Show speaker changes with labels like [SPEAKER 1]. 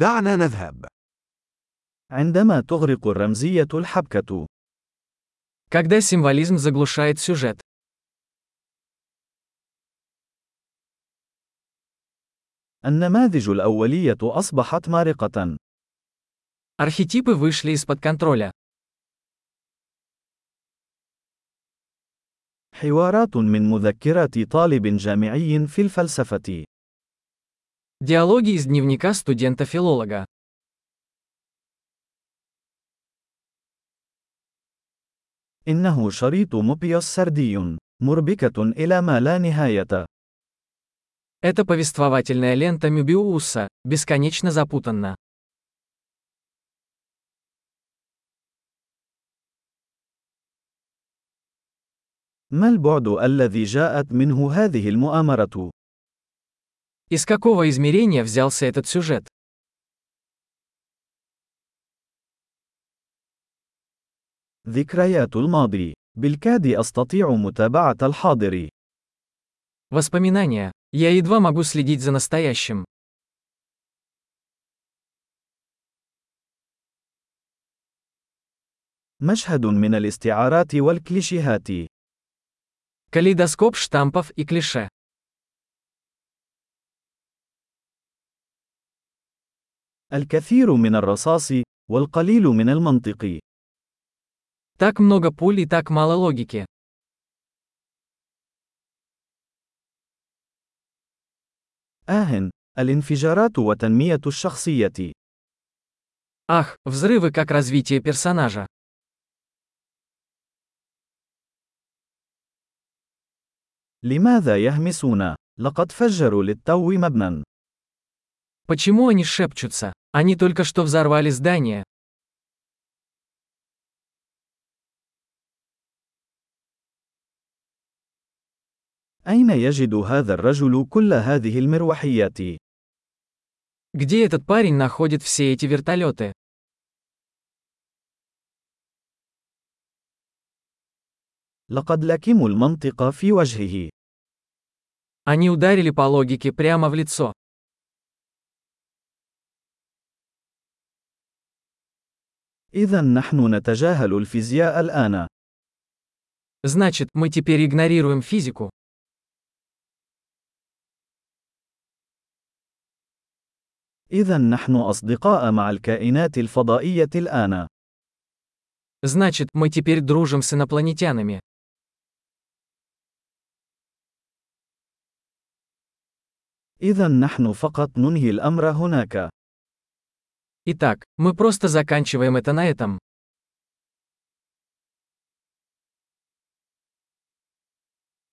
[SPEAKER 1] دعنا نذهب.
[SPEAKER 2] عندما تغرق الرمزية الحبكة.
[SPEAKER 3] Когда символизм заглушает сюжет.
[SPEAKER 2] النماذج الأولية أصبحت مارقة.
[SPEAKER 3] Архетипы вышли из-под контроля.
[SPEAKER 2] حوارات من مذكرات طالب جامعي في الفلسفة.
[SPEAKER 3] Диалоги из дневника студента-филолога.
[SPEAKER 2] إنه شريط موبيوس سردي، مربكة إلى ما لا نهاية.
[SPEAKER 3] Это повествовательная лента Мюбиуса, бесконечно запутанна.
[SPEAKER 2] ما البعد الذي جاءت منه هذه المؤامرة؟
[SPEAKER 3] Из какого измерения взялся этот сюжет?
[SPEAKER 2] ذكريات الماضي. بالكاد أستطيع متابعة الحاضر.
[SPEAKER 3] Воспоминания. Я едва могу следить за настоящим.
[SPEAKER 2] مشهد من الاستعارات والكليشيهات.
[SPEAKER 3] Калейдоскоп штампов и клише.
[SPEAKER 2] الكثير من الرصاص والقليل من المنطق.
[SPEAKER 3] Так много пуль и так мало логики.
[SPEAKER 2] آه، الانفجارات وتنمية الشخصية.
[SPEAKER 3] Ах, взрывы как развитие персонажа.
[SPEAKER 2] لماذا يهمسون؟ لقد فجروا للتو مبنى.
[SPEAKER 3] Почему они шепчутся? Они только что взорвали здание.
[SPEAKER 2] أين يجد هذا الرجل كل هذه المروحيات؟
[SPEAKER 3] Где этот парень находит все эти вертолеты?
[SPEAKER 2] لقد لكموا المنطق في وجهه.
[SPEAKER 3] Они ударили по логике прямо в лицо.
[SPEAKER 2] إذا نحن نتجاهل الفيزياء الآن.
[SPEAKER 3] Значит, мы теперь игнорируем физику.
[SPEAKER 2] إذا نحن أصدقاء مع الكائنات الفضائية الآن.
[SPEAKER 3] Значит, мы теперь дружим с инопланетянами.
[SPEAKER 2] إذا نحن فقط ننهي الأمر هناك.
[SPEAKER 3] Итак, мы просто заканчиваем это на этом.